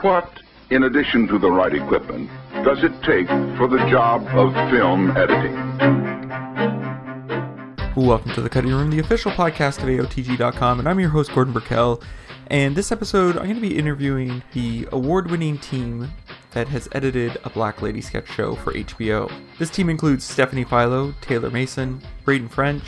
What, in addition to the right equipment, does it take for the job of film editing? Welcome to the Cutting Room, the official podcast of AOTG.com, and I'm your host, Gordon Burkell. And this episode, I'm going to be interviewing the award winning team that has edited a Black Lady sketch show for HBO. This team includes Stephanie Filo, Taylor Mason, Bradinn French,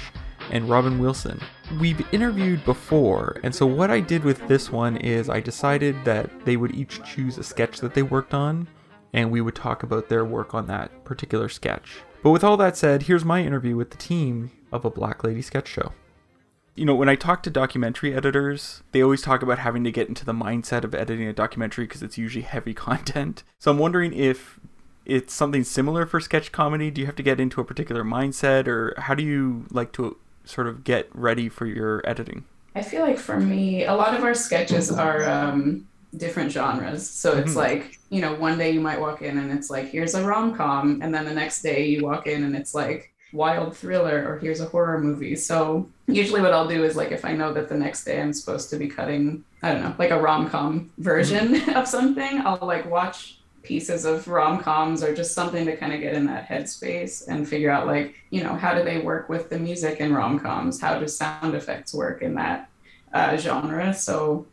and Robin Wilson. We've interviewed before, and so what I did with this one is I decided that they would each choose a sketch that they worked on, and we would talk about their work on that particular sketch. But with all that said, here's my interview with the team of a Black Lady sketch show. You know, when I talk to documentary editors, they always talk about having to get into the mindset of editing a documentary because it's usually heavy content. So I'm wondering if it's something similar for sketch comedy. Do you have to get into a particular mindset, or how do you like to sort of get ready for your editing? I feel like for me, a lot of our sketches are um, different genres. So it's mm-hmm. like, you know, one day you might walk in and it's like, here's a rom com. And then the next day you walk in and it's like, wild thriller or here's a horror movie. So usually what I'll do is like if I know that the next day I'm supposed to be cutting, I don't know, like a rom-com version mm-hmm. of something, I'll like watch pieces of rom-coms or just something to kind of get in that headspace and figure out like you know how do they work with the music in rom-coms? How do sound effects work in that uh, genre? So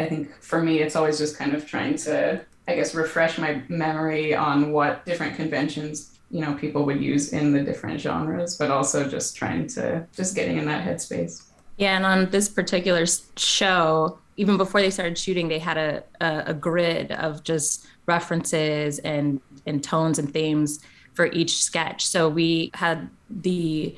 i think for me it's always just kind of trying to i guess refresh my memory on what different conventions you know people would use in the different genres but also just trying to just getting in that headspace. Yeah and on this particular show even before they started shooting they had a, a, a grid of just references and and tones and themes for each sketch. So we had the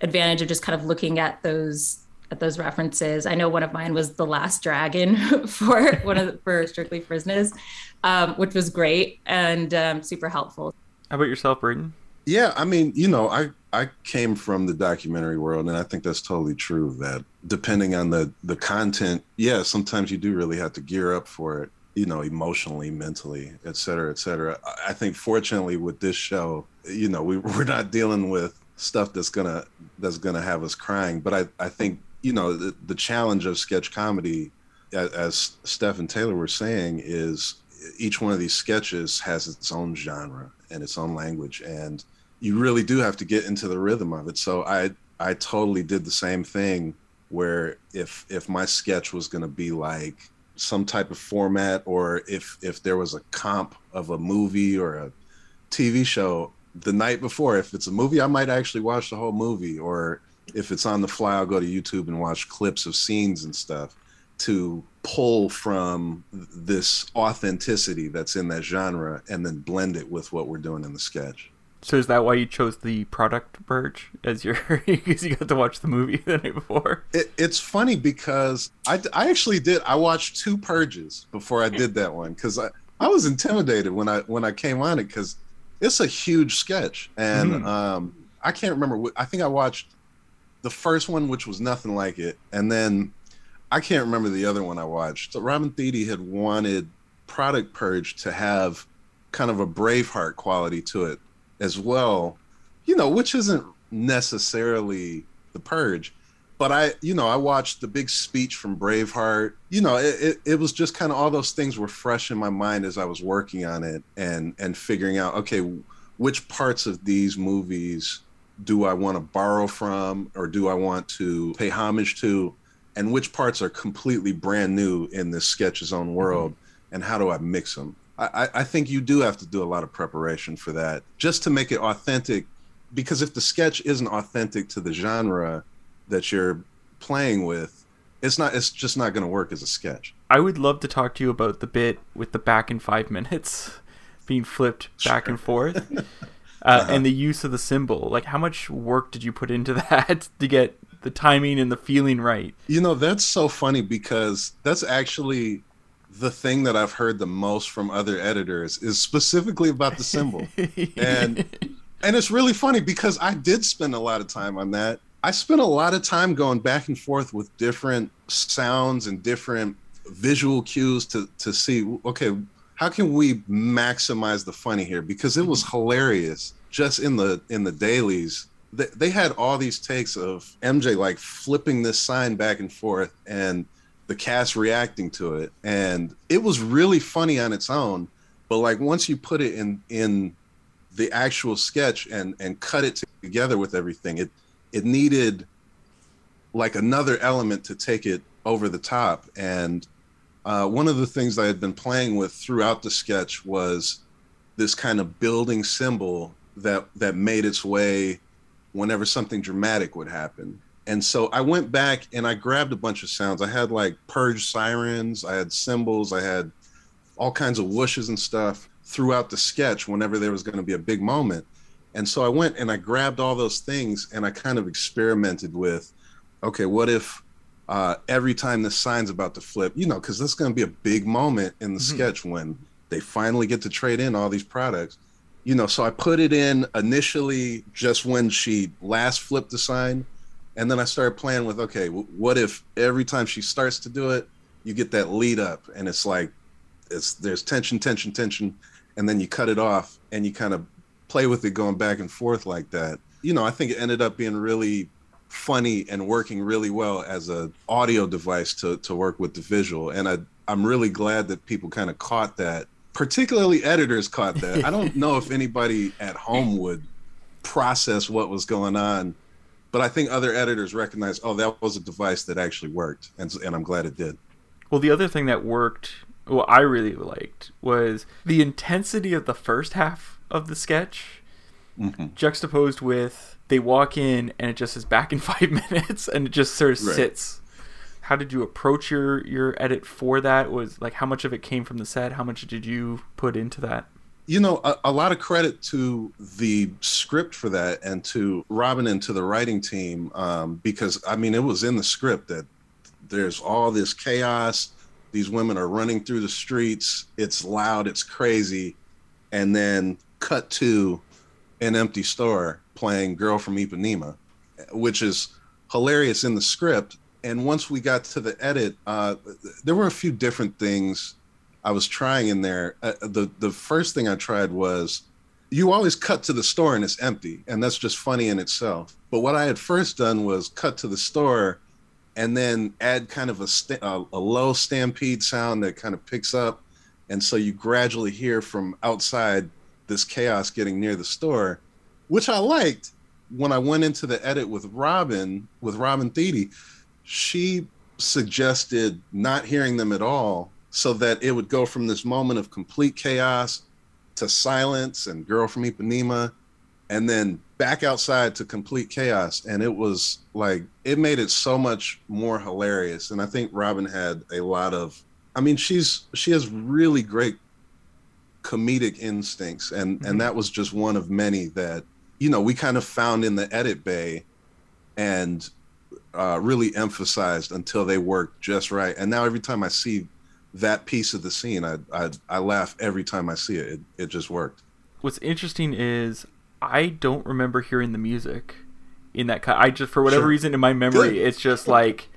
advantage of just kind of looking at those at those references. I know one of mine was the Last Dragon for one of the, for Strictly Frisnes, um, which was great and um, super helpful. How about yourself, Bradinn? Yeah, I mean, you know, I I came from the documentary world, and I think that's totally true. That depending on the the content, yeah, sometimes you do really have to gear up for it you know, emotionally, mentally, et cetera, et cetera. I think fortunately with this show, you know, we, we're not dealing with stuff that's gonna that's gonna have us crying. But I, I think, you know, the, the challenge of sketch comedy, as, as Steph and Taylor were saying, is each one of these sketches has its own genre and its own language. And you really do have to get into the rhythm of it. So I I totally did the same thing where if if my sketch was gonna be like some type of format or if if there was a comp of a movie or a TV show the night before if it's a movie I might actually watch the whole movie or if it's on the fly I'll go to YouTube and watch clips of scenes and stuff to pull from this authenticity that's in that genre and then blend it with what we're doing in the sketch. So is that why you chose the product purge as your because you got to watch the movie the night before? It, it's funny because I, I actually did I watched two purges before I did that one because I, I was intimidated when I when I came on it because it's a huge sketch and mm. um, I can't remember I think I watched the first one which was nothing like it and then I can't remember the other one I watched. So Robin Thede had wanted Product Purge to have kind of a Braveheart quality to it as well, you know, which isn't necessarily the purge. But I, you know, I watched the big speech from Braveheart. You know, it, it, it was just kind of all those things were fresh in my mind as I was working on it and and figuring out, okay, which parts of these movies do I want to borrow from or do I want to pay homage to? And which parts are completely brand new in this sketch's own world? Mm-hmm. And how do I mix them? I, I think you do have to do a lot of preparation for that just to make it authentic. Because if the sketch isn't authentic to the genre that you're playing with, it's not. It's just not going to work as a sketch. I would love to talk to you about the bit with the back in five minutes being flipped back sure. and forth. Uh, uh-huh. and the use of the cymbal. Like, how much work did you put into that to get the timing and the feeling right? You know, that's so funny because that's actually the thing that I've heard the most from other editors is specifically about the cymbal. and and it's really funny because I did spend a lot of time on that. I spent a lot of time going back and forth with different sounds and different visual cues to to see okay, how can we maximize the funny here because it was mm-hmm. hilarious just in the in the dailies they, they had all these takes of MJ like flipping this sign back and forth and the cast reacting to it, and it was really funny on its own. But like once you put it in in the actual sketch and and cut it together with everything, it it needed like another element to take it over the top. And uh, one of the things I had been playing with throughout the sketch was this kind of building cymbal that that made its way whenever something dramatic would happen. And so I went back and I grabbed a bunch of sounds. I had like purge sirens, I had cymbals, I had all kinds of whooshes and stuff throughout the sketch whenever there was going to be a big moment. And so I went and I grabbed all those things and I kind of experimented with okay, what if uh, every time the sign's about to flip, you know, because that's going to be a big moment in the mm-hmm. sketch when they finally get to trade in all these products. You know, so I put it in initially just when she last flipped the sign. And then I started playing with, okay, what if every time she starts to do it, you get that lead up and it's like, it's there's tension, tension, tension, and then you cut it off and you kind of play with it going back and forth like that. You know, I think it ended up being really funny and working really well as a audio device to to work with the visual. And I I'm really glad that people kind of caught that. Particularly editors caught that. I don't know if anybody at home would process what was going on, but I think other editors recognize, oh, that was a device that actually worked, and and I'm glad it did. Well, the other thing that worked, what I really liked, was the intensity of the first half of the sketch, mm-hmm. juxtaposed with they walk in and it just is back in five minutes and it just sort of right. sits how did you approach your your edit for that was like how much of it came from the set how much did you put into that you know a, a, lot of credit to the script for that and to robin and to the writing team um, because i mean it was in the script that there's all this chaos. These women are running through the streets. It's loud. It's crazy. And then cut to an empty store playing Girl from Ipanema, which is hilarious in the script. And once we got to the edit, uh, there were a few different things I was trying in there. Uh, the the first thing I tried was you always cut to the store and it's empty, and that's just funny in itself. But what I had first done was cut to the store and then add kind of a, st- a, a low stampede sound that kind of picks up, and so you gradually hear from outside this chaos getting near the store which I liked when I went into the edit with Robin, with Robin Thede, she suggested not hearing them at all so that it would go from this moment of complete chaos to silence and Girl from Ipanema and then back outside to complete chaos. And it was like, it made it so much more hilarious. And I think Robin had a lot of, I mean, she's, she has really great comedic instincts. And, mm-hmm. and that was just one of many that you know, we kind of found in the edit bay and uh, really emphasized until they worked just right. And now every time I see that piece of the scene, I I, I laugh every time I see it. it. It just worked. What's interesting is I don't remember hearing the music in that cut. I just for whatever sure. reason in my memory, it's just like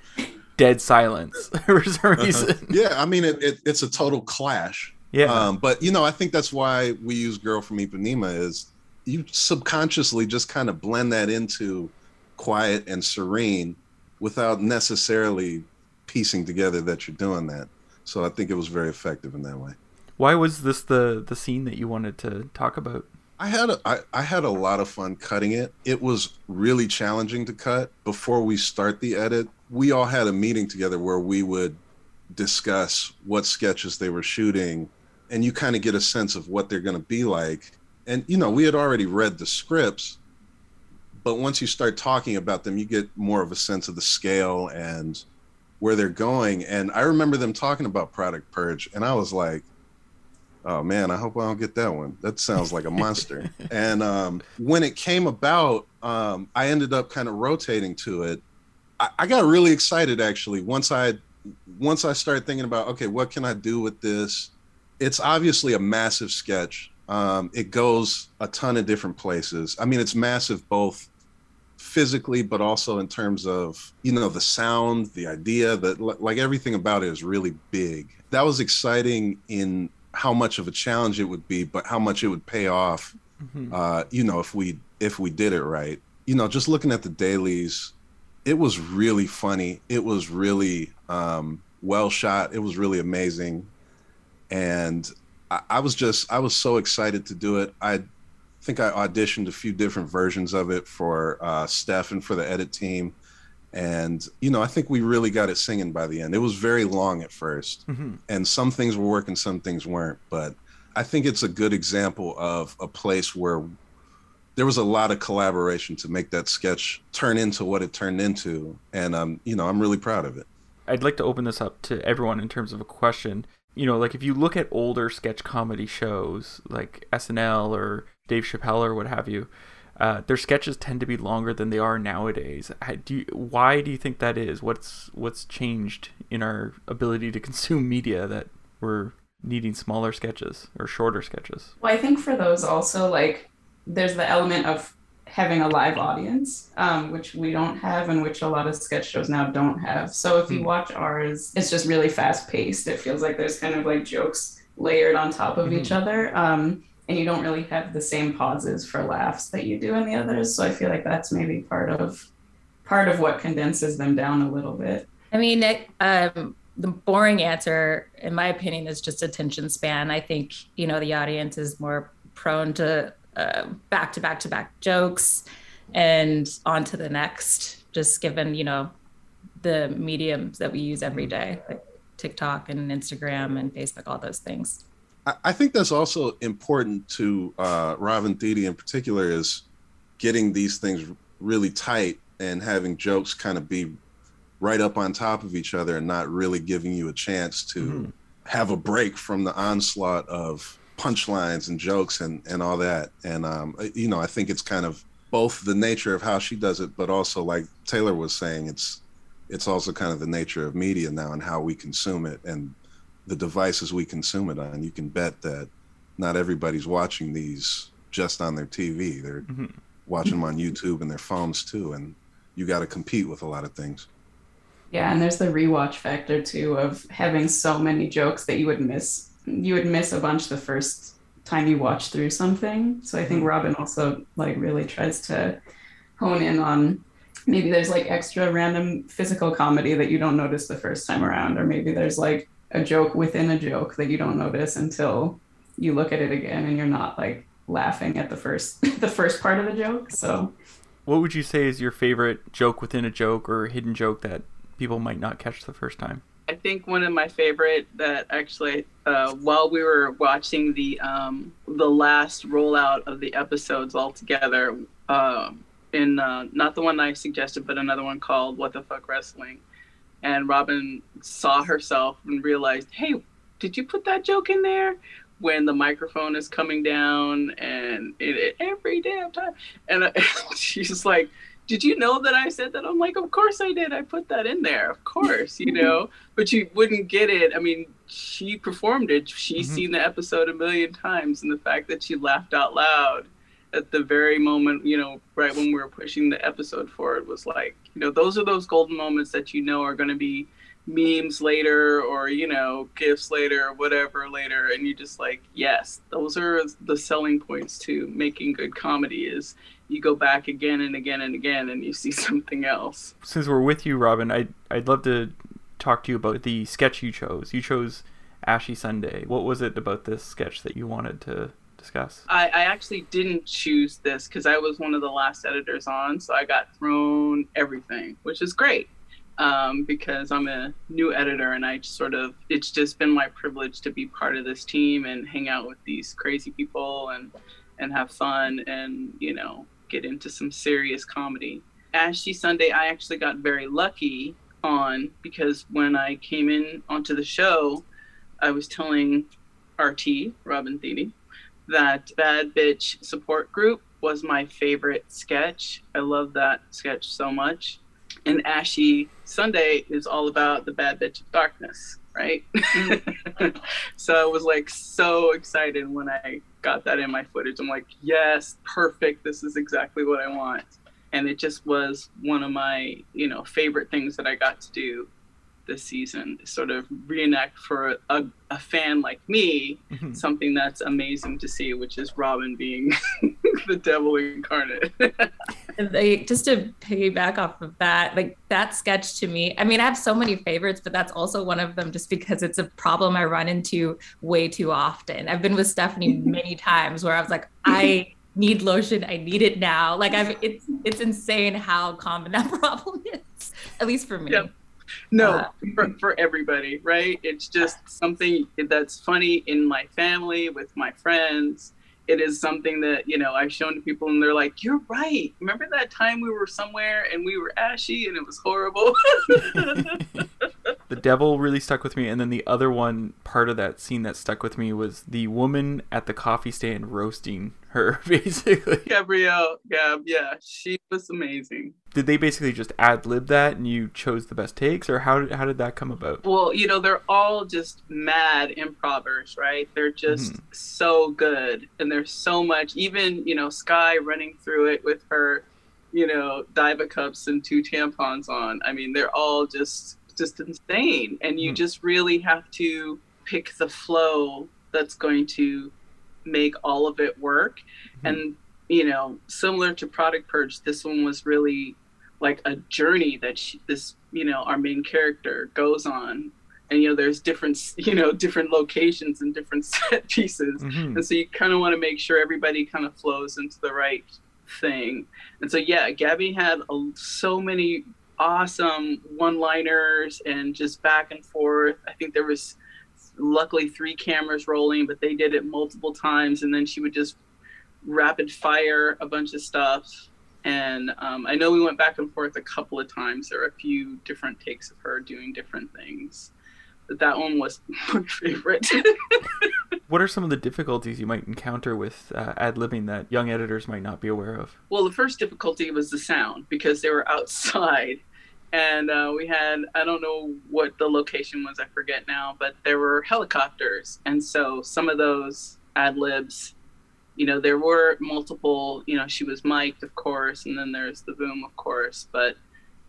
dead silence for some uh-huh. reason. Uh-huh. Yeah, I mean it, it, it's a total clash. Yeah. Um, but you know, I think that's why we use "Girl from Ipanema" is you subconsciously just kind of blend that into quiet and serene without necessarily piecing together that you're doing that. So I think it was very effective in that way. Why was this the the scene that you wanted to talk about? I had a, I, I had a lot of fun cutting it. It was really challenging to cut. Before we start the edit, we all had a meeting together where we would discuss what sketches they were shooting and you kind of get a sense of what they're going to be like and you know we had already read the scripts but once you start talking about them you get more of a sense of the scale and where they're going and i remember them talking about product purge and i was like oh man i hope i don't get that one. That sounds like a monster. And um, when it came about um, i ended up kind of rotating to it. I, I got really excited actually once i once i started thinking about okay what can i do with this? It's obviously a massive sketch. Um, it goes a ton of different places. I mean, it's massive both physically, but also in terms of you know the sound, the idea that like everything about it is really big. That was exciting in how much of a challenge it would be, but how much it would pay off. Mm-hmm. Uh, you know, if we if we did it right. You know, just looking at the dailies, it was really funny. It was really um, well shot. It was really amazing, and I, I was just I was so excited to do it. I think I auditioned a few different versions of it for uh, Steph and for the edit team, and you know I think we really got it singing by the end. It was very long at 1st Mm-hmm. and some things were working, some things weren't, but I think it's a good example of a place where there was a lot of collaboration to make that sketch turn into what it turned into, and um, you know I'm really proud of it. I'd like to open this up to everyone in terms of a question. You know, like if you look at older sketch comedy shows like SNL or Dave Chappelle or what have you, uh, their sketches tend to be longer than they are nowadays. How- Do you, why do you think that is? What's what's changed in our ability to consume media that we're needing smaller sketches or shorter sketches? Well, I think for those also like there's the element of having a live audience, um, which we don't have and which a lot of sketch shows now don't have. So if you Hmm. watch ours, it's just really fast paced. It feels like there's kind of like jokes layered on top of each other. Um, and you don't really have the same pauses for laughs that you do in the others. So I feel like that's maybe part of part of what condenses them down a little bit. I mean, it, um, the boring answer, in my opinion, is just attention span. I think you know the audience is more prone to uh, back to back to back jokes and on to the next. Just given you know the mediums that we use every day, like TikTok and Instagram and Facebook, all those things. I, think that's also important to uh, Robin Thede in particular is getting these things really tight and having jokes kind of be right up on top of each other and not really giving you a chance to Mhm. have a break from the onslaught of punchlines and jokes and, and all that. And, um, you know, I think it's kind of both the nature of how she does it, but also like Taylor was saying, it's, it's also kind of the nature of media now and how we consume it and the devices we consume it on. You can bet that not everybody's watching these just on their TV. They're Mhm. watching them on YouTube and their phones too. And you got to compete with a lot of things. Yeah, and there's the rewatch factor too of having so many jokes that you would miss. You would miss a bunch the first time you watch through something. So I think Robin also like really tries to hone in on maybe there's like extra random physical comedy that you don't notice the first time around, or maybe there's like a joke within a joke that you don't notice until you look at it again and you're not like laughing at the first the first part of the joke. So What would you say is your favorite joke within a joke or hidden joke that people might not catch the first time? I think one of my favorite that actually, uh, while we were watching the um, the last rollout of the episodes all together, uh, in uh, not the one I suggested, but another one called "What the Fuck Wrestling," and Robin saw herself and realized, "Hey, did you put that joke in there?" When the microphone is coming down and it, it every damn time, and uh, she's like, did you know that I said that? I'm like, of course I did. I put that in there, of course, you know. but you wouldn't get it. I mean, she performed it. She's Mhm. seen the episode a million times, and the fact that she laughed out loud at the very moment, you know, right when we were pushing the episode forward was like, you know, those are those golden moments that you know are going to be memes later or you know gifts later whatever later and you just like yes those are the selling points to making good comedy is you go back again and again and again and you see something else Since we're with you, Robin, I'd, I'd love to talk to you about the sketch you chose. You chose Ashy Sunday. What was it about this sketch that you wanted to discuss? I, I actually didn't choose this because I was one of the last editors on, so I got thrown everything, which is great um, because I'm a new editor and I sort of, it's just been my privilege to be part of this team and hang out with these crazy people and, and have fun and, you know, get into some serious comedy. Ashy Sunday, I actually got very lucky on because when I came in onto the show, I was telling RT, Robin Thede, that Bad Bitch support group was my favorite sketch. I love that sketch so much. And Ashy Sunday is all about the bad bitch of darkness, right? so I was like so excited when I got that in my footage. I'm like, yes, perfect. This is exactly what I want. And it just was one of my, you know, favorite things that I got to do this season. Sort of reenact for a, a fan like me Mhm. something that's amazing to see, which is Robin being the devil incarnate. they just to piggyback off of that, like that sketch to me, I mean, I have so many favorites, but that's also one of them just because it's a problem I run into way too often. I've been with Stephanie many times where I was like, I need lotion, I need it now. Like I've it's it's insane how common that problem is, at least for me. Yep. No, uh, for, for everybody, right? It's just something that's funny in my family, with my friends it is something that you know I've shown to people, and they're like, "You're right. Remember that time we were somewhere and we were ashy and it was horrible." the devil really stuck with me, and then the other one part of that scene that stuck with me was the woman at the coffee stand roasting her, basically. Gabrielle, Gab, yeah, she was amazing. Did they basically just ad lib that, and you chose the best takes, or how did how did that come about? Well, you know, they're all just mad improvers, right? They're just mm-hmm. so good, and there's so much. Even you know, Skye running through it with her, you know, diva cups and two tampons on. I mean, they're all just just insane, and you mm-hmm. just really have to pick the flow that's going to make all of it work. Mm-hmm. And, you know, similar to Product Purge, this one was really like a journey that she, this, you know, our main character goes on. And, you know, there's different, you know, different locations and different set pieces. Mm-hmm. And so you kind of want to make sure everybody kind of flows into the right thing. And so, yeah, Gabby had a, so many awesome one liners and just back and forth. I think there was luckily three cameras rolling, but they did it multiple times, and then she would just rapid fire a bunch of stuff. And um, I know we went back and forth a couple of times. There were a few different takes of her doing different things, but that one was my favorite. what are some of the difficulties you might encounter with uh, ad libbing that young editors might not be aware of? Well, the first difficulty was the sound because they were outside and uh, we had I don't know what the location was I forget now, but there were helicopters, and so some of those ad libs, you know, there were multiple. You know, she was mic'd, of course, and then there's the boom, of course, but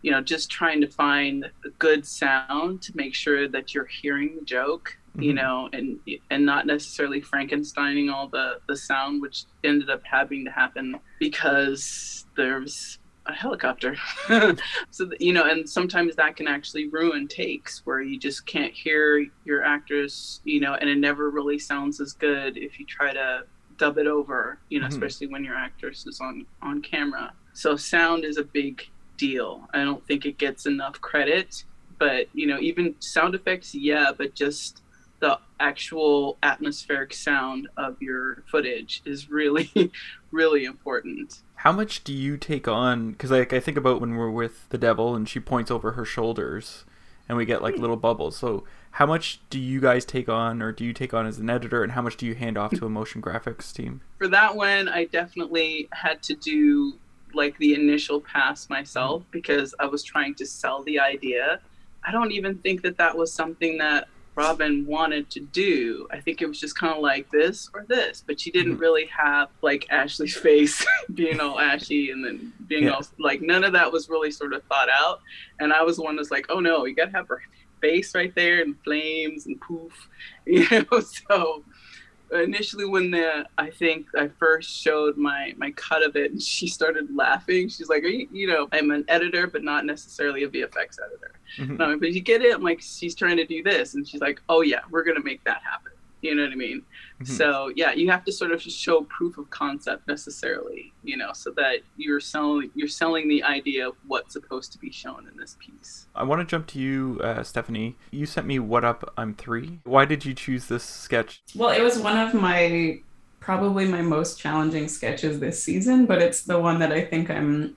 you know, just trying to find a good sound to make sure that you're hearing the joke, mm-hmm. you know, and and not necessarily Frankensteining all the the sound, which ended up having to happen because there's a helicopter. so you know, and sometimes that can actually ruin takes where you just can't hear your actors, you know, and it never really sounds as good if you try to dub it over, you know, mm-hmm. especially when your actress is on on camera. So sound is a big deal. I don't think it gets enough credit, but you know, even sound effects, yeah, but just the actual atmospheric sound of your footage is really really important how much do you take on? Because like I think about when we're with the devil and she points over her shoulders, and we get like hmm. little bubbles. So how much do you guys take on, or do you take on as an editor, and how much do you hand off to a motion graphics team? For that one, I definitely had to do like the initial pass myself hmm. because I was trying to sell the idea. I don't even think that that was something that Robin wanted to do. I think it was just kind of like this or this, but she didn't mm-hmm. really have like Ashley's face being all ashy and then being yeah. all like none of that was really sort of thought out. And I was the one that's like, oh no, you gotta have her face right there and flames and poof, you know. So initially when the I think I first showed my my cut of it and she started laughing. She's like, you, you, know, I'm an editor, but not necessarily a VFX editor. Mm-hmm. And I'm like, but you get it? I'm like, she's trying to do this, and she's like, oh yeah, we're gonna make that happen. You know what I mean? Mm-hmm. So yeah, you have to sort of show proof of concept necessarily, you know, so that you're selling you're selling the idea of what's supposed to be shown in this piece. I want to jump to you, uh, Stephanie. You sent me "What Up, I'm Three. Why did you choose this sketch? Well, it was one of my probably my most challenging sketches this season, but it's the one that I think I'm,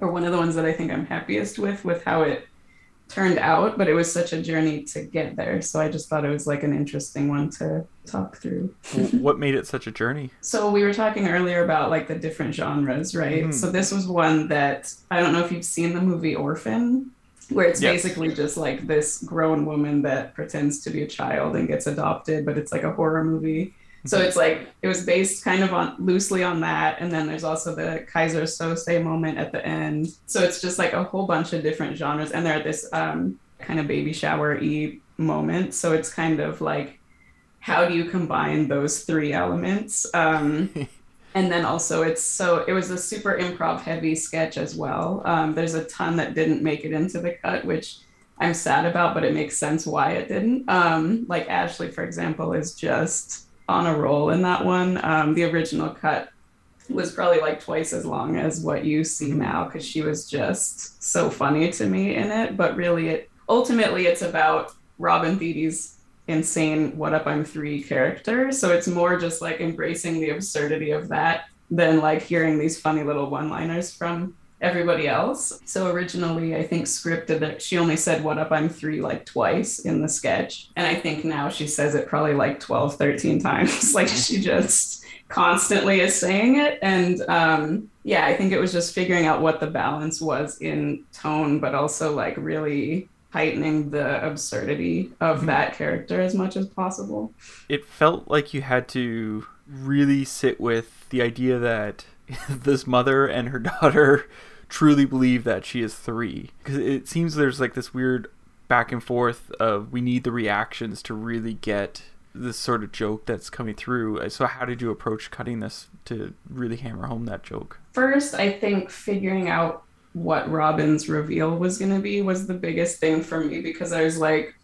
or one of the ones that I think I'm happiest with, with how it turned out, but it was such a journey to get there. So I just thought it was like an interesting one to talk through. what made it such a journey? So we were talking earlier about like the different genres, right? Mm. So this was one that I don't know if you've seen the movie Orphan, where it's yes. basically just like this grown woman that pretends to be a child and gets adopted, but it's like a horror movie. So it's like it was based kind of on loosely on that, and then there's also the Keyser Söze moment at the end. So it's just like a whole bunch of different genres, and they're this um, kind of baby shower y moment. So it's kind of like how do you combine those three elements? Um, and then also it's so it was a super improv heavy sketch as well um, there's a ton that didn't make it into the cut which i'm sad about but it makes sense why it didn't um, like ashley for example is just on a roll in that one. Um, the original cut was probably like twice as long as what you see now because she was just so funny to me in it. But really it ultimately it's about robin thede's insane what up i'm three character. So it's more just like embracing the absurdity of that than like hearing these funny little one liners from everybody else. So originally i think scripted that she only said what up i'm three like twice in the sketch? And i think now she says it probably like 12 13 times. Like she just constantly is saying it. And um yeah i think it was just figuring out what the balance was in tone but also like really heightening the absurdity of that character as much as possible. It felt like you had to really sit with the idea that this mother and her daughter truly believe that she is three. Because it seems there's like this weird back and forth of we need the reactions to really get this sort of joke that's coming through. So, how did you approach cutting this to really hammer home that joke? First, I think figuring out what Robin's reveal was going to be was the biggest thing for me because I was like,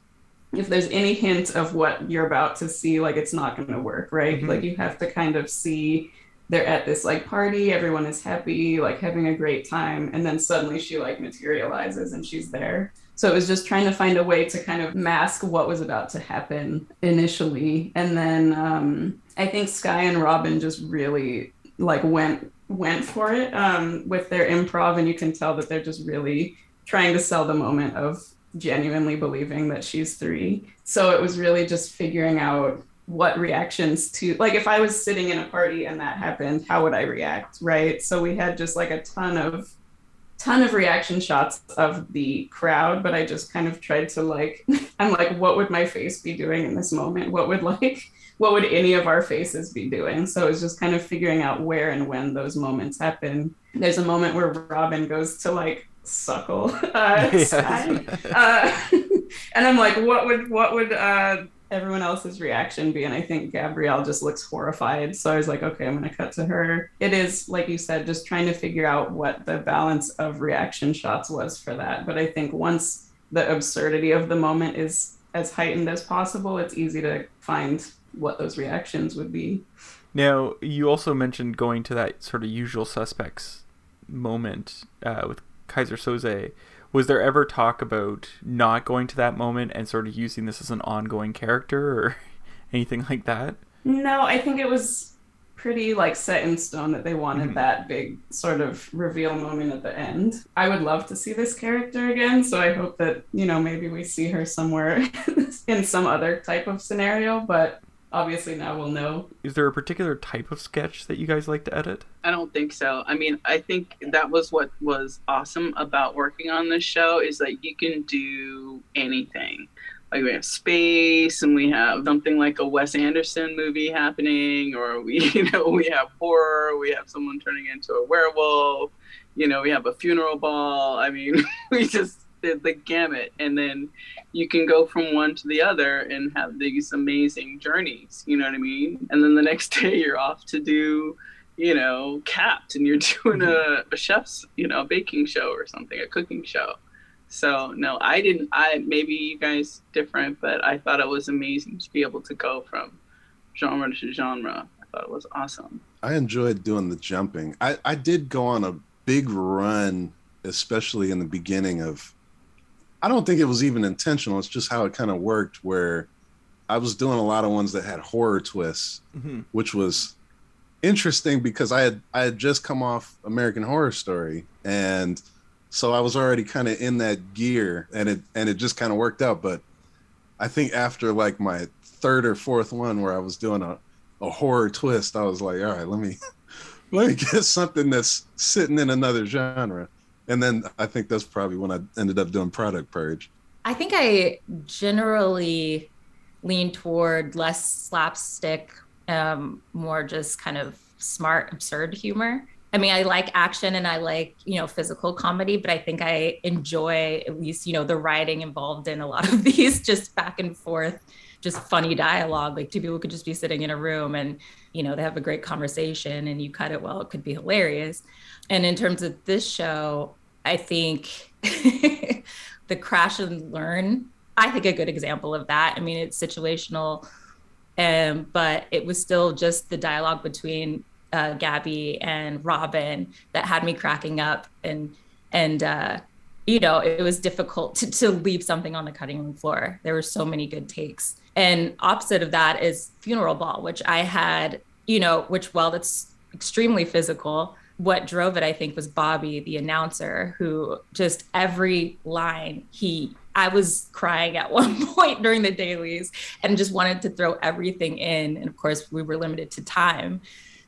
if there's any hint of what you're about to see, like it's not going to work, right? Mm-hmm. Like you have to kind of see they're at this like party, everyone is happy, like having a great time, and then suddenly she like materializes and she's there. So it was just trying to find a way to kind of mask what was about to happen initially, and then um, I think Skye and Robin just really like went went for it um, with their improv, and you can tell that they're just really trying to sell the moment of genuinely believing that she's three. So it was really just figuring out what reactions to like if I was sitting in a party and that happened, how would I react, right? So we had just like a ton of ton of reaction shots of the crowd, but I just kind of tried to like I'm like what would my face be doing in this moment? What would like what would any of our faces be doing? So it's just kind of figuring out where and when those moments happen. There's a moment where Robin goes to like suckle uh, yes. uh, and I'm like, what would what would uh, everyone else's reaction be? And I think Gabrielle just looks horrified. So I was like, okay, I'm gonna cut to her. It is like you said, just trying to figure out what the balance of reaction shots was for that. But I think once the absurdity of the moment is as heightened as possible, it's easy to find what those reactions would be. Now, you also mentioned going to that sort of usual suspects moment uh, with Keyser Söze. Was there ever talk about not going to that moment and sort of using this as an ongoing character or anything like that? No, I think it was pretty like set in stone that they wanted mm-hmm. that big sort of reveal moment at the end. I would love to see this character again, so I hope that, you know, maybe we see her somewhere in some other type of scenario, but obviously now we'll know. Is there a particular type of sketch that you guys like to edit? I don't think so. I mean, I think that was what was awesome about working on this show is that you can do anything. Like we have space and we have something like a Wes Anderson movie happening or we you know, we have horror, we have someone turning into a werewolf, you know, we have a funeral ball. I mean, we just the, the gamut and then you can go from one to the other and have these amazing journeys you know what i mean? And then the next day you're off to do you know capped and you're doing a, a chef's you know baking show or something a cooking show. So no i didn't i maybe you guys different but i thought it was amazing to be able to go from genre to genre. I thought it was awesome. I enjoyed doing the jumping. I i did go on a big run especially in the beginning of I don't think it was even intentional. It's just how it kind of worked. Where I was doing a lot of ones that had horror twists, mm-hmm. which was interesting because I had I had just come off American Horror Story, and so I was already kind of in that gear, and it and it just kind of worked out. But I think after like my third or fourth one where I was doing a, a horror twist, I was like, all right, let me let me get something that's sitting in another genre and then I think that's probably when I ended up doing Product Purge. I think I generally lean toward less slapstick, um, more just kind of smart, absurd humor. I mean, I like action and I like, you know, physical comedy, but I think I enjoy at least, you know, the writing involved in a lot of these just back and forth just funny dialogue. Like two people could just be sitting in a room and, you know, they have a great conversation and you cut it well, it could be hilarious. And in terms of this show, I think the crash and learn, I think a good example of that. I mean, it's situational, um, but it was still just the dialogue between uh, Gabby and Robin that had me cracking up and and uh, you know it was difficult to, to leave something on the cutting room floor. There were so many good takes. And opposite of that is funeral ball, which I had, you know, which well, that's extremely physical what drove it, I think, was Bobby, the announcer, who just every line he I was crying at one point during the dailies and just wanted to throw everything in. And of course, we were limited to time.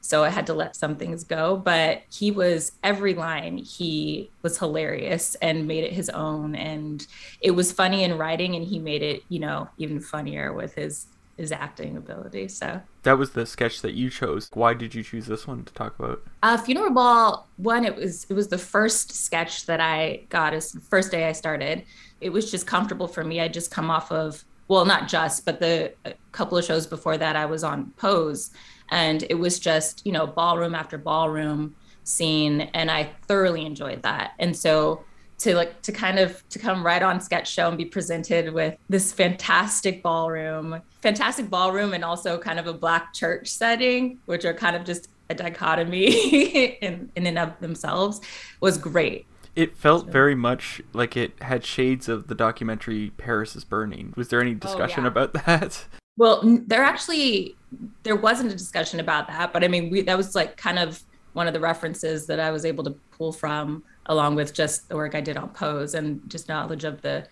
So I had to let some things go. But he was every line, he was hilarious and made it his own. And it was funny in writing, and he made it, you know, even funnier with his his acting ability. So that was the sketch that you chose. Why did you choose this one to talk about? Uh, Funeral Ball one. It was it was the first sketch that I got. As the first day I started, it was just comfortable for me. I just come off of well, not just, but the couple of shows before that I was on Pose, and it was just you know ballroom after ballroom scene, and I thoroughly enjoyed that. And so to like to kind of to come right on sketch show and be presented with this fantastic ballroom fantastic ballroom and also kind of a black church setting which are kind of just a dichotomy in, in and of themselves was great it felt so. very much like it had shades of the documentary paris is burning was there any oh, discussion oh, yeah. about that well there actually there wasn't a discussion about that but i mean we, that was like kind of one of the references that i was able to pull from along with just the work I did on Pose and just knowledge of the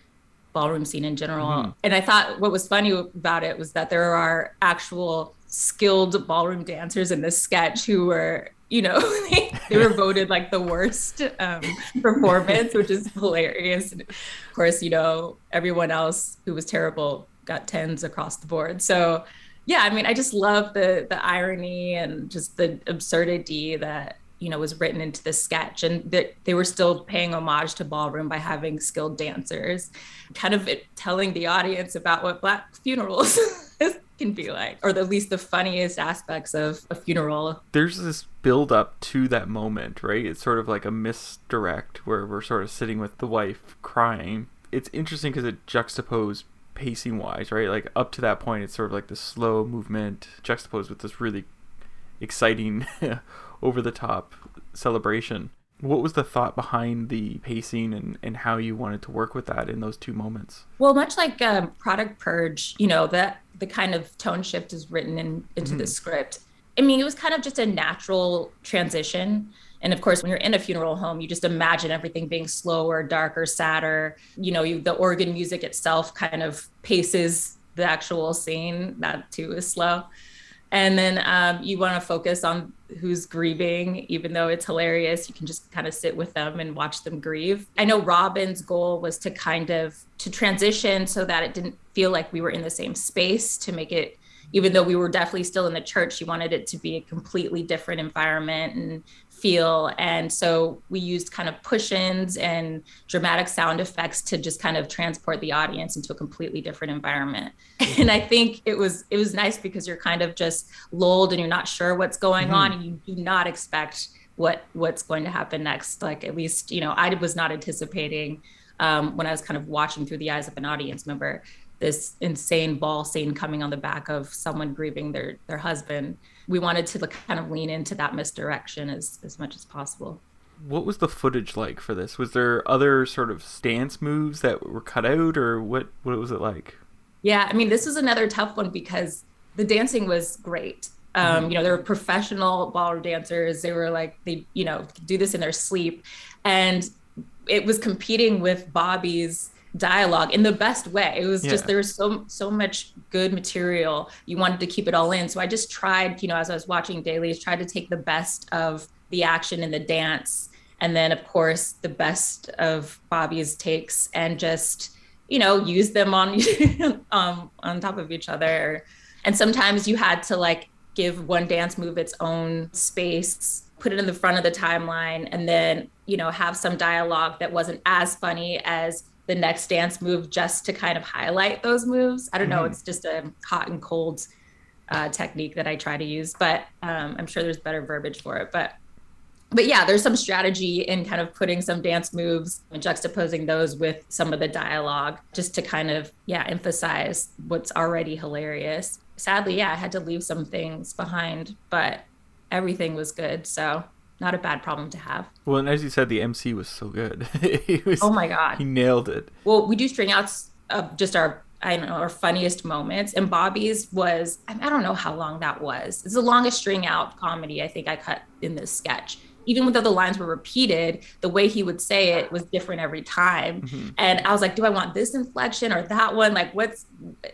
ballroom scene in general. Mm-hmm. And I thought what was funny about it was that there are actual skilled ballroom dancers in this sketch who were, you know, they, they were voted like the worst um, performance, which is hilarious. And of course, you know, everyone else who was terrible got tens across the board. So yeah, I mean, I just love the the irony and just the absurdity that you know was written into the sketch and that they were still paying homage to ballroom by having skilled dancers kind of telling the audience about what black funerals can be like or at least the funniest aspects of a funeral. There's this build up to that moment right? It's sort of like a misdirect where we're sort of sitting with the wife crying. It's interesting because it juxtaposed pacing wise right like up to that point it's sort of like the slow movement juxtaposed with this really exciting over the top celebration. What was the thought behind the pacing and, and how you wanted to work with that in those two moments? Well, much like um, Product Purge, you know, that the kind of tone shift is written in, into mm-hmm. the script. I mean, it was kind of just a natural transition. And of course, when you're in a funeral home, you just imagine everything being slower, darker, sadder. You know, you, the organ music itself kind of paces the actual scene. That too is slow and then um, you want to focus on who's grieving even though it's hilarious you can just kind of sit with them and watch them grieve i know robin's goal was to kind of to transition so that it didn't feel like we were in the same space to make it even though we were definitely still in the church she wanted it to be a completely different environment and feel. And so we used kind of push ins and dramatic sound effects to just kind of transport the audience into a completely different environment. And I think it was it was nice because you're kind of just lulled and you're not sure what's going mm-hmm. on and you do not expect what what's going to happen next. Like at least, you know, I was not anticipating um, when I was kind of watching through the eyes of an audience member this insane ball scene coming on the back of someone grieving their their husband. We wanted to kind of lean into that misdirection as as much as possible. What was the footage like for this? Was there other sort of stance moves that were cut out or what what was it like? Yeah i mean this was another tough one because the dancing was great. Um, mm-hmm. you know they were professional ballroom dancers. They were like they you know do this in their sleep. And it was competing with bobby's dialogue in the best way. It was yeah. just there was so so much good material. You wanted to keep it all in. So I just tried, you know, as I was watching dailies, tried to take the best of the action and the dance, and then of course the best of Bobby's takes, and just you know use them on um, on top of each other. And sometimes you had to like give one dance move its own space put it in the front of the timeline and then you know have some dialogue that wasn't as funny as the next dance move just to kind of highlight those moves. I don't know. Mhm. It's just a hot and cold uh, technique that I try to use, but um, I'm sure there's better verbiage for it. But but yeah, there's some strategy in kind of putting some dance moves and juxtaposing those with some of the dialogue just to kind of yeah emphasize what's already hilarious. Sadly, yeah, I had to leave some things behind, but everything was good, so not a bad problem to have. Well, and as you said, the MC was so good. he was, Oh my god. he nailed it. Well, we do string outs of just our I don't know our funniest moments, and Bobby's was I don't know how long that was. It's the longest string out comedy I think I cut in this sketch. Even though the lines were repeated, the way he would say it was different every time. Mhm. And I was like, do I want this inflection or that one? Like, what's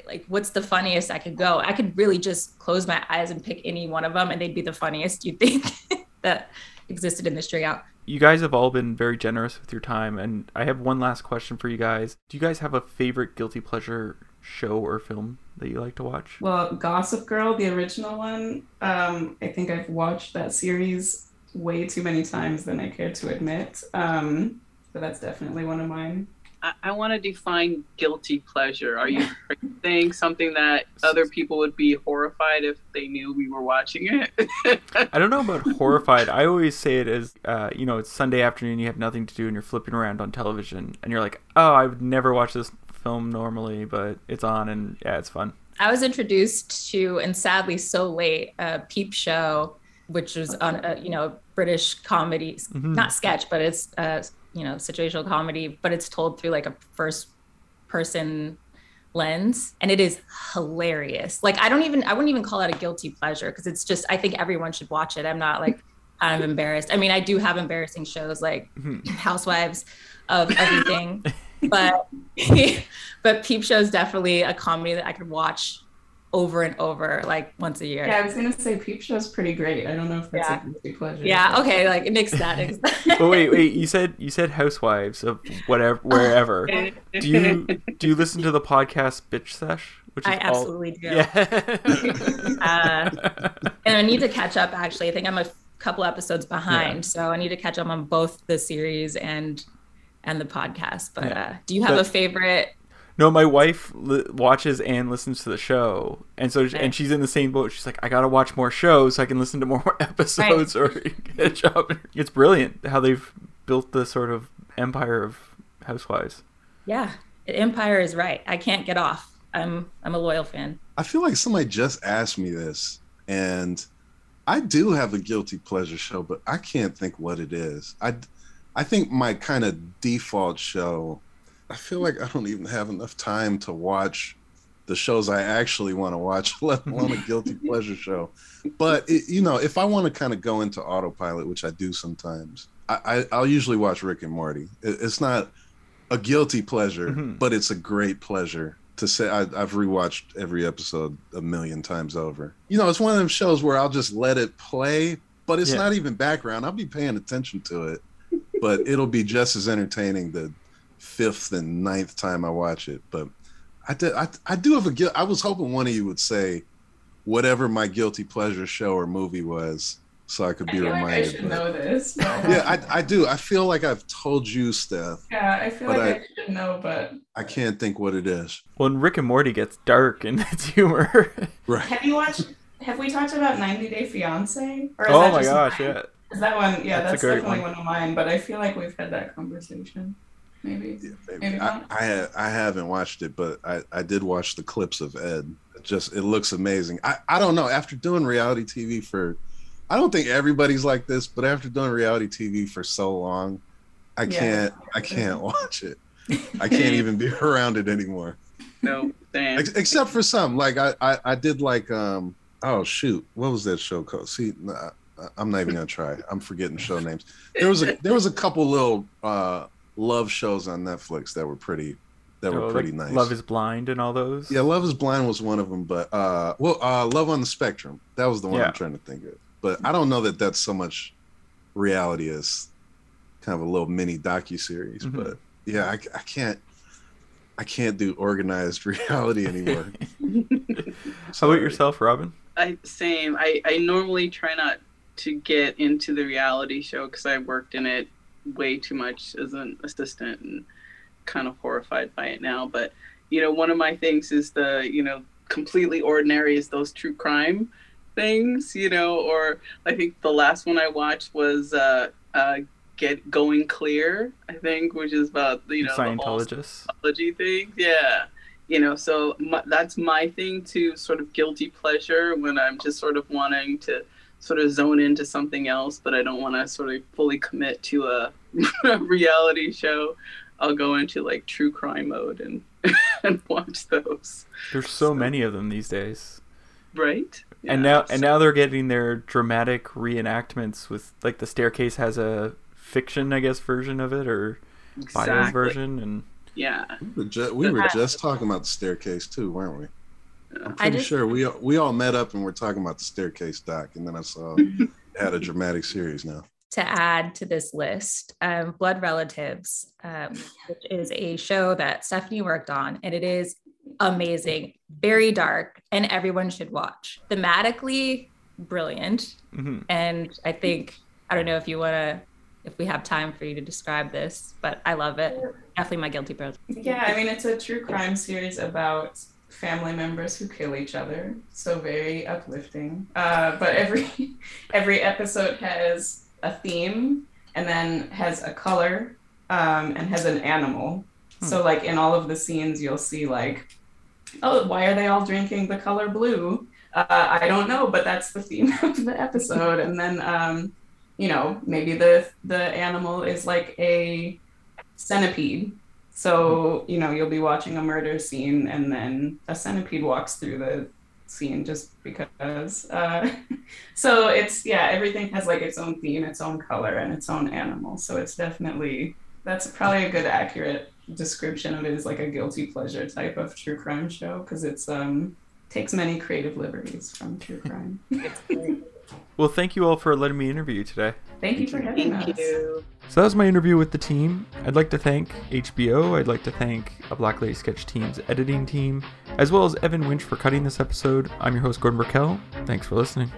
like what's the funniest I could go? I could really just close my eyes and pick any one of them, and they'd be the funniest you think that existed in the string out. You guys have all been very generous with your time, and I have one last question for you guys. Do you guys have a favorite guilty pleasure show or film that you like to watch? Well, Gossip Girl, the original one, um, I think I've watched that series way too many times than I care to admit. Um, but that's definitely one of mine. I, I want to define guilty pleasure. Are you, are you saying something that other people would be horrified if they knew we were watching it? I don't know about horrified. I always say it as, uh, you know, it's Sunday afternoon, you have nothing to do, and you're flipping around on television, and you're like, oh, I would never watch this film normally, but it's on, and yeah, it's fun. I was introduced to, and sadly so late, a Peep Show, which was on a you know British comedy, Mhm. not sketch, but it's uh you know situational comedy, but it's told through like a first person lens, and it is hilarious. Like I don't even I wouldn't even call it a guilty pleasure because it's just I think everyone should watch it. I'm not like kind of embarrassed. I mean, I do have embarrassing shows like Mhm. Housewives of everything, but but Peep Show is definitely a comedy that I could watch over and over, like once a year. Yeah, I was gonna say Peep Show's pretty great. I don't know if that's Yeah. a guilty pleasure. Yeah, okay, like nix that. nix that. But wait, wait, you said you said Housewives of whatever, wherever. Do you do you listen to the podcast Bitch Sesh? Which I all- absolutely do. Yeah. Uh, and I need to catch up. Actually, I think I'm a couple episodes behind, so I need to catch up on both the series and and the podcast. But Yeah. uh, do you have But- a favorite? No, my wife li- watches and listens to the show, and so Right. and she's in the same boat. She's like, I gotta watch more shows so I can listen to more episodes or catch up. It's brilliant how they've built the sort of empire of Housewives. Yeah, Empire is right. I can't get off. I'm I'm a loyal fan. I feel like somebody just asked me this, and I do have a guilty pleasure show, but I can't think what it is. I, I think my kind of default show. I feel like I don't even have enough time to watch the shows I actually want to watch, let alone a guilty pleasure show. But it, you know, if I want to kind of go into autopilot, which I do sometimes, I, I, I'll usually watch Rick and Morty. It, it's not a guilty pleasure, Mhm. but it's a great pleasure to say. I, I've rewatched every episode a million times over. You know, it's one of them shows where I'll just let it play, but it's Yeah. not even background. I'll be paying attention to it, but it'll be just as entertaining the fifth and ninth time I watch it. But I did. I, I do have a guilt. I was hoping one of you would say whatever my guilty pleasure show or movie was, so I could I be feel like I reminded. should but- know this. but- yeah, I, I do. I feel like I've told you, Steph. yeah, I feel like I, I- should know, but I can't think what it is. When Rick and Morty gets dark in its humor. Right. have you watched? Have we talked about 90 Day Fiance? Or is oh that my just gosh, mine? yeah. Is that one? Yeah, That's that's, definitely one. one. of mine. But I feel like we've had that conversation. Maybe. Yeah, maybe. Maybe I. I I haven't watched it, but I, I did watch the clips of Ed. It just it looks amazing. I, I don't know. After doing reality TV for, I don't think everybody's like this, but after doing reality TV for so long, I Yeah. can't I can't watch it. I can't even be around it anymore. no, damn. Ex- except for some. Like I, I I did like um oh shoot what was that show called? See, nah, I'm not even gonna try. I'm forgetting show names. There was a there was a couple little uh love shows on Netflix that were pretty that were Oh, pretty like nice. Love is Blind and all those. yeah, Love is Blind was one of them, but uh well uh Love on the Spectrum that was the one Yeah. I'm trying to think of. But I don't know that that's so much reality as kind of a little mini docu series. Mhm. But yeah, I, I can't I can't do organized reality anymore. How about yourself, Robin? I same. I I normally try not to get into the reality show because I worked in it way too much as an assistant and kind of horrified by it now. But you know, one of my things is the you know completely ordinary is those true crime things, you know, or I think the last one I watched was uh, uh, Get Going Clear, I think, which is about you know Scientologists, the Scientology thing. Yeah, you know, so my, that's my thing to sort of guilty pleasure when I'm just sort of wanting to sort of zone into something else, but I don't want to sort of fully commit to a, a reality show. I'll go into like true crime mode and and watch those. There's so, so many of them these days. Right? Yeah, and now so. and now they're getting their dramatic reenactments with like the staircase has a fiction, I guess, version of it or exactly. bio version and yeah. We were, ju- we were just talking about the staircase too, weren't we? I'm pretty just, sure we we all met up and we're talking about the staircase doc, and then I saw had a dramatic series now. To add to this list, um, Blood Relatives, um, which is a show that Stephanie worked on, and it is amazing, very dark, and everyone should watch. Thematically, brilliant, mm-hmm. and I think I don't know if you want to if we have time for you to describe this, but I love it. Definitely my guilty pleasure. Yeah, I mean, it's a true crime series about family members who kill each other, so very uplifting. Uh, but every every episode has a theme and then has a color um, and has an animal. Hmm. So like in all of the scenes, you'll see like, oh, why are they all drinking the color blue? Uh, I don't know, but that's the theme of the episode. And then um, you know, maybe the the animal is like a centipede. So, you know, you'll be watching a murder scene and then a centipede walks through the scene just because. Uh, so it's yeah, everything has like its own theme, its own color, and its own animal. So it's definitely that's probably a good accurate description of it as like a guilty pleasure type of true crime show because it's um takes many creative liberties from true crime. Well, thank you all for letting me interview you today. Thank you for having thank us. You. So that was my interview with the team. I'd like to thank HBO. I'd like to thank a Black Lady Sketch team's editing team, as well as Evan Winch for cutting this episode. I'm your host, Gordon Burkell. Thanks for listening.